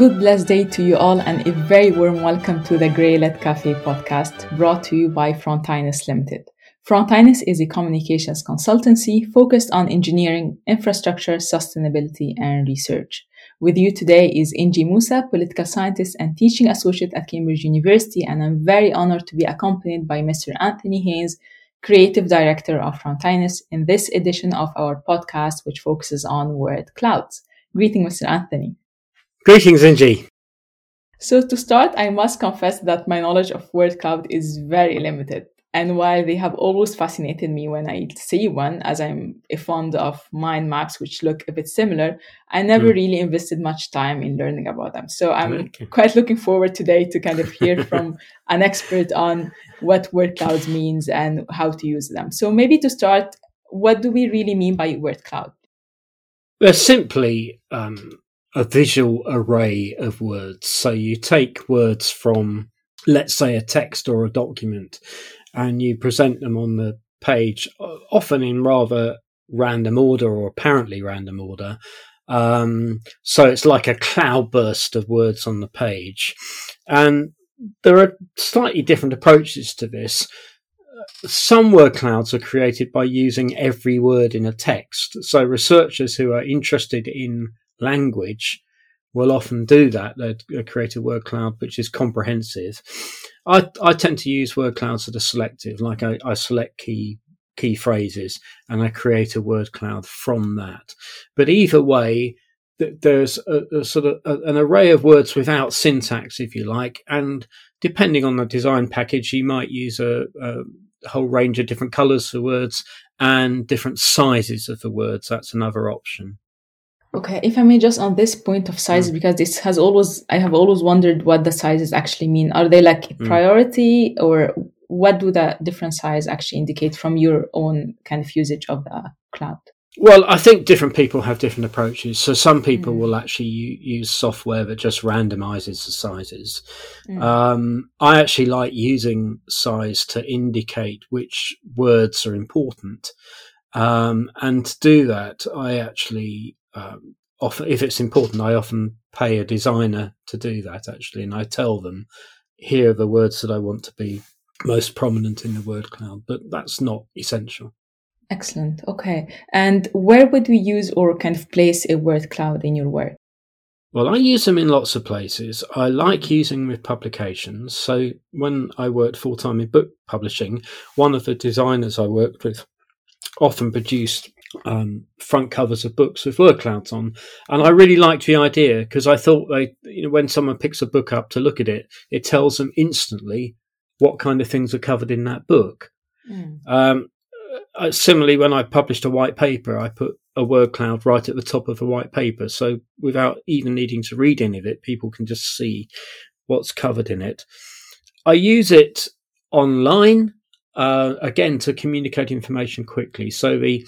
good blessed day to you all and a very warm welcome to the Grey Lit Cafe podcast brought to you by Frontinus Limited. Frontinus is a communications consultancy focused on engineering, infrastructure, sustainability, and research. With you today is Inji Musa, political scientist and teaching associate at Cambridge University, and I'm very honored to be accompanied by Mr. Anthony Haynes, creative director of Frontinus, in this edition of our podcast, which focuses on word clouds. Greeting, Mr. Anthony. Greetings, Inji. So to start, I must confess that my knowledge of word cloud is very limited. And while they have always fascinated me when I see one, as I'm fond of mind maps which look a bit similar, I never mm. really invested much time in learning about them. So I'm okay. quite looking forward today to kind of hear from an expert on what word clouds means and how to use them. So maybe to start, what do we really mean by word cloud? They're simply um, a visual array of words. So you take words from, let's say, a text or a document, and you present them on the page, often in rather random order or apparently random order. Um, so it's like a cloudburst of words on the page. And there are slightly different approaches to this. Some word clouds are created by using every word in a text. So researchers who are interested in language will often do that. They uh, create a word cloud which is comprehensive. I, I tend to use word clouds that are selective, like I, I select key key phrases and I create a word cloud from that. But either way, there's a, a sort of a, an array of words without syntax, if you like, and depending on the design package, you might use a, a whole range of different colors for words and different sizes of the words. That's another option. Okay, if I may just on this point of size, mm. because this has always, I have always wondered what the sizes actually mean. Are they like mm. priority or what do the different size actually indicate from your own kind of usage of the cloud? Well, I think different people have different approaches. So some people mm. will actually use software that just randomizes the sizes. Mm. Um, I actually like using size to indicate which words are important. Um, and to do that, I actually um, often, if it's important, I often pay a designer to do that actually, and I tell them here are the words that I want to be most prominent in the word cloud, but that's not essential. Excellent. Okay. And where would we use or kind of place a word cloud in your work? Well, I use them in lots of places. I like using with publications. So when I worked full time in book publishing, one of the designers I worked with often produced um, front covers of books with word clouds on, and I really liked the idea because I thought they, you know, when someone picks a book up to look at it, it tells them instantly what kind of things are covered in that book. Mm. Um, uh, similarly, when I published a white paper, I put a word cloud right at the top of the white paper, so without even needing to read any of it, people can just see what's covered in it. I use it online uh, again to communicate information quickly. So the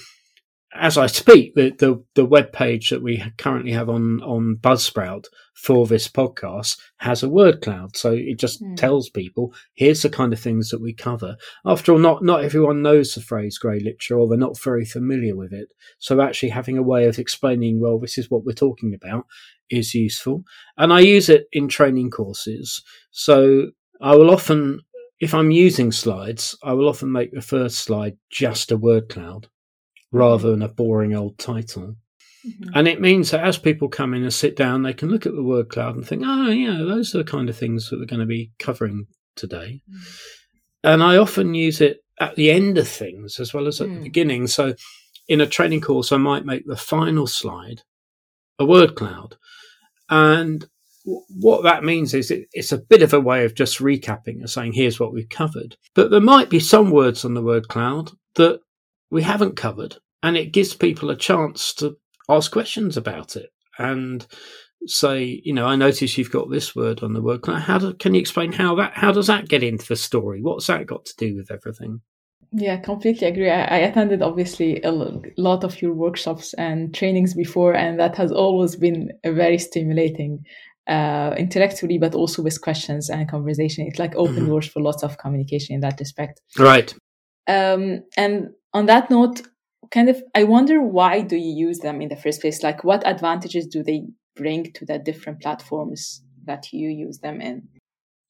as I speak, the, the, the web page that we currently have on, on Buzzsprout for this podcast has a word cloud. So it just mm. tells people, here's the kind of things that we cover. After all, not, not everyone knows the phrase grey literature or they're not very familiar with it. So actually having a way of explaining, well, this is what we're talking about is useful. And I use it in training courses. So I will often, if I'm using slides, I will often make the first slide just a word cloud rather than a boring old title. Mm-hmm. And it means that as people come in and sit down, they can look at the word cloud and think, oh, yeah, those are the kind of things that we're going to be covering today. Mm. And I often use it at the end of things as well as at mm. the beginning. So in a training course, I might make the final slide a word cloud. And what that means is it, it's a bit of a way of just recapping and saying, here's what we've covered. But there might be some words on the word cloud that we haven't covered. And it gives people a chance to ask questions about it and say, you know, I notice you've got this word on the word. How do, can you explain how that, how does that get into the story? What's that got to do with everything? Yeah, completely agree. I, I attended obviously a lot of your workshops and trainings before, and that has always been very stimulating uh, intellectually, but also with questions and conversation. It's like open mm-hmm. doors for lots of communication in that respect. Right. Um, and on that note, kind of, I wonder why do you use them in the first place? Like, what advantages do they bring to the different platforms that you use them in?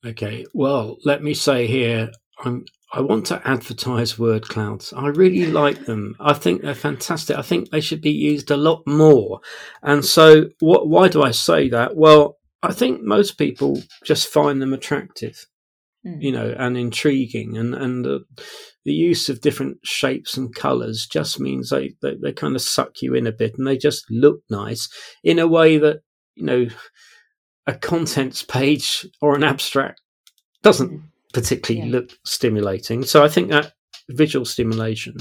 Okay, well, let me say here, I'm, I want to advertise word clouds. I really like them. I think they're fantastic. I think they should be used a lot more. And so, what, why do I say that? Well, I think most people just find them attractive, mm. you know, and intriguing. And, and the, the use of different shapes and colors just means they, they, they kind of suck you in a bit and they just look nice in a way that, you know, a contents page or an abstract doesn't mm. particularly yeah. look stimulating. So I think that visual stimulation.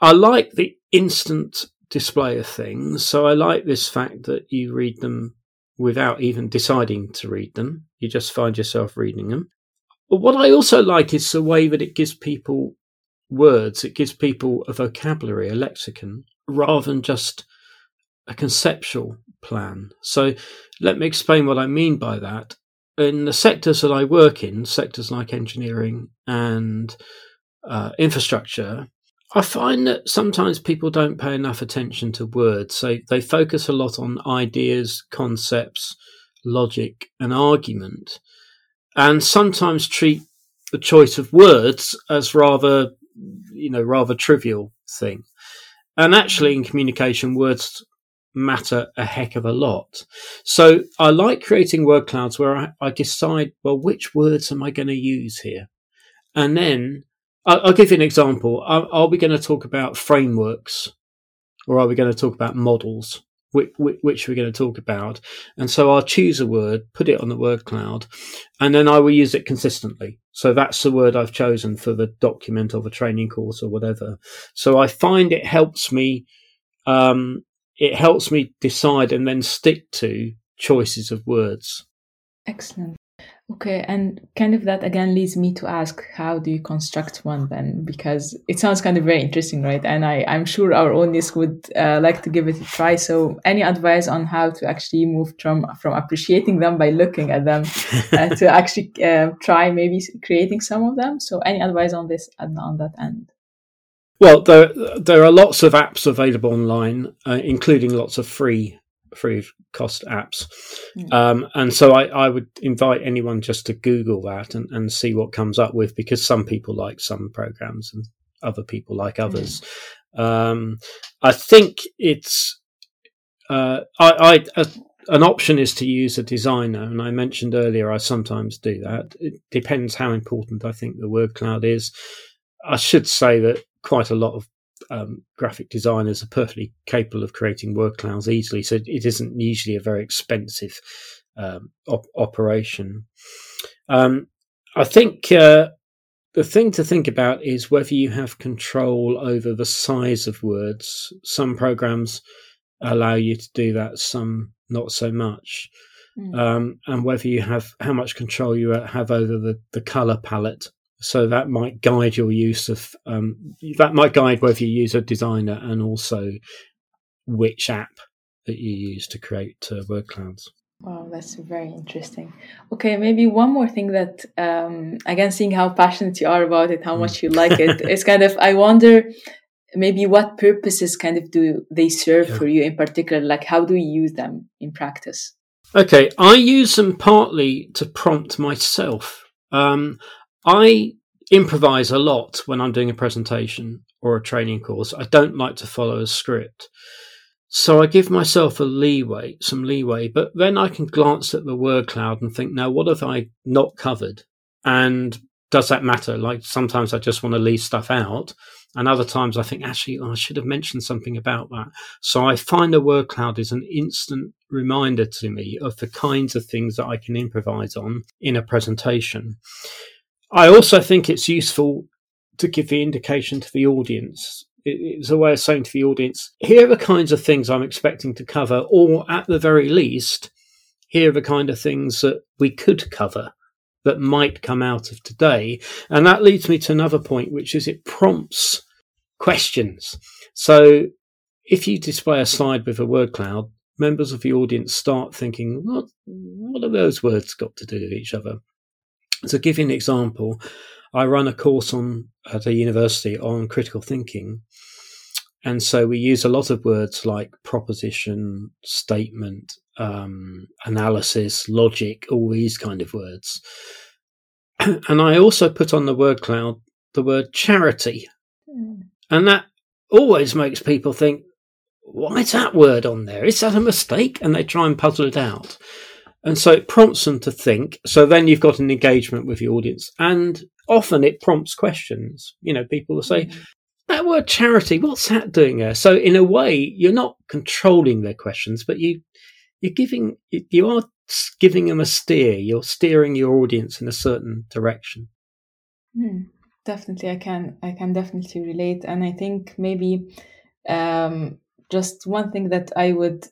I like the instant display of things. So I like this fact that you read them without even deciding to read them. You just find yourself reading them. But what I also like is the way that it gives people words. It gives people a vocabulary, a lexicon, rather than just a conceptual plan. So let me explain what I mean by that. In the sectors that I work in, sectors like engineering and uh, infrastructure, I find that sometimes people don't pay enough attention to words. So they focus a lot on ideas, concepts, logic, and argument, and sometimes treat the choice of words as rather, you know, rather trivial thing. And actually, in communication, words matter a heck of a lot. So I like creating word clouds where I, I decide, well, which words am I going to use here? And then I'll, I'll give you an example. Are, are we going to talk about frameworks or are we going to talk about models? Which, which, we're going to talk about. And so I'll choose a word, put it on the word cloud, and then I will use it consistently. So that's the word I've chosen for the document of a training course or whatever. So I find it helps me um, it helps me decide and then stick to choices of words. Excellent. Okay, and kind of that again leads me to ask, how do you construct one then? Because it sounds kind of very interesting, right? And I, I'm sure our audience would uh, like to give it a try. So, any advice on how to actually move from from appreciating them by looking at them uh, to actually uh, try maybe creating some of them? So, any advice on this and on that end? Well, there there are lots of apps available online, uh, including lots of free free cost apps. Mm. Um, and so I, I, would invite anyone just to Google that and, and, see what comes up with because some people like some programs and other people like hmm. others. Mm. Um, I think it's uh, I, I an option is to use a designer, and I mentioned earlier I sometimes do that. It depends how important I think the word cloud is. I should say that quite a lot of um, graphic designers are perfectly capable of creating word clouds easily. So it isn't usually a very expensive um, op- operation. Um, I think uh, the thing to think about is whether you have control over the size of words. Some programs allow you to do that, some not so much. Mm. and whether you have how much control you have over the, the color palette so that might guide your use of um, that might guide whether you use a designer and also which app that you use to create uh, word clouds. Wow, that's very interesting. Okay, maybe one more thing that, um, again, seeing how passionate you are about it, how mm. much you like it, it's kind of, I wonder maybe what purposes kind of do they serve yeah. for you in particular? Like, how do you use them in practice? Okay, I use them partly to prompt myself. Um, I improvise a lot when I'm doing a presentation or a training course. I don't like to follow a script. So I give myself a leeway, some leeway, but then I can glance at the word cloud and think, now what have I not covered? And does that matter? Like sometimes I just want to leave stuff out. And other times I think, actually, oh, I should have mentioned something about that. So I find a word cloud is an instant reminder to me of the kinds of things that I can improvise on in a presentation. I also think it's useful to give the indication to the audience. It's a way of saying to the audience, here are the kinds of things I'm expecting to cover, or at the very least, here are the kind of things that we could cover that might come out of today. And that leads me to another point, which is it prompts questions. So if you display a slide with a word cloud, members of the audience start thinking, what, what have those words got to do with each other? To give you an example, I run a course on at a university on critical thinking, And so we use a lot of words like proposition, statement, um, analysis, logic, all these kind of words. and I also put on the word cloud the word charity. Mm. And that always makes people think, why is that word on there? Is that a mistake? And they try and puzzle it out. And so it prompts them to think. So then you've got an engagement with the audience. And often it prompts questions. You know, people will say, mm. that word charity, what's that doing there? So in a way, you're not controlling their questions, but you, you're giving, you are giving them a steer. You're steering your audience in a certain direction. Mm, definitely. I can, I can definitely relate. And I think maybe, um, just one thing that I would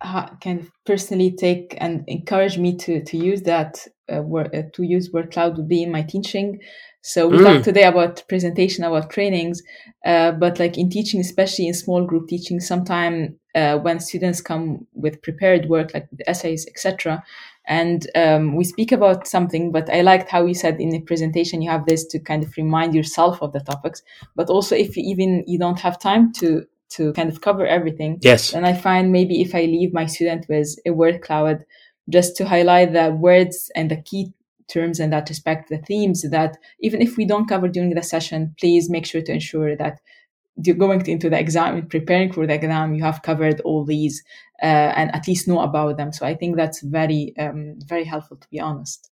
kind of personally take and encourage me to to use that uh, word, uh, to use word cloud would be in my teaching. So we mm. talked today about presentation, about trainings, uh, but like in teaching, especially in small group teaching, sometimes uh, when students come with prepared work like the essays, etc., and um, we speak about something, but I liked how you said in the presentation you have this to kind of remind yourself of the topics, but also if you even you don't have time to to kind of cover everything. Yes. And I find maybe if I leave my student with a word cloud just to highlight the words and the key terms in that respect, the themes that even if we don't cover during the session, please make sure to ensure that you're going into the exam, preparing for the exam, you have covered all these uh, and at least know about them. So I think that's very, um, very helpful to be honest.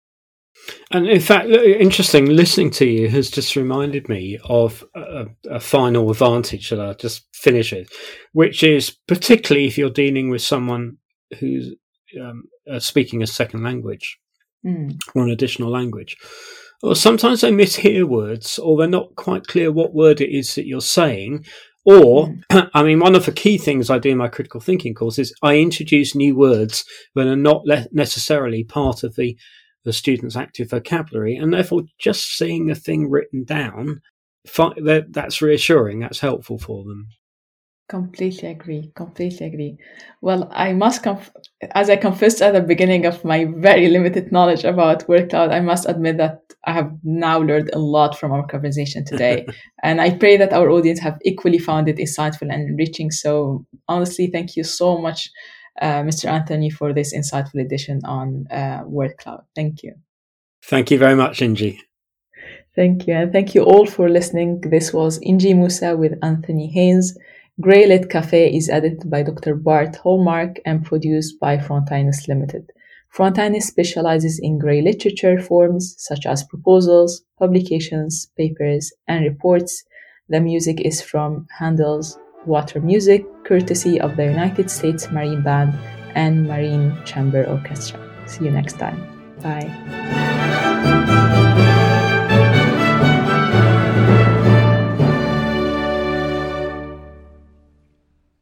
And in fact, interesting, listening to you has just reminded me of a, a, final advantage that I'll just finish with, which is particularly if you're dealing with someone who's um, uh, speaking a second language mm. or an additional language. Or sometimes they mishear words or they're not quite clear what word it is that you're saying. Or, mm. I mean, one of the key things I do in my critical thinking course is I introduce new words that are not le- necessarily part of the the student's active vocabulary, and therefore just seeing a thing written down, that's reassuring. That's helpful for them. Completely agree. Completely agree. Well, I must, conf- as I confessed at the beginning of my very limited knowledge about word cloud, I must admit that I have now learned a lot from our conversation today. and I pray that our audience have equally found it insightful and enriching. So, honestly, thank you so much uh, Mr. Anthony, for this insightful edition on uh, Word Cloud. Thank you. Thank you very much, Inji. Thank you. And thank you all for listening. This was Inji Musa with Anthony Haynes. Grey Lit Cafe is edited by Dr. Bart Hallmark and produced by Frontinus Limited. Frontinus specializes in grey literature forms such as proposals, publications, papers, and reports. The music is from Handel's water music courtesy of the United States Marine Band and Marine Chamber Orchestra. See you next time. Bye.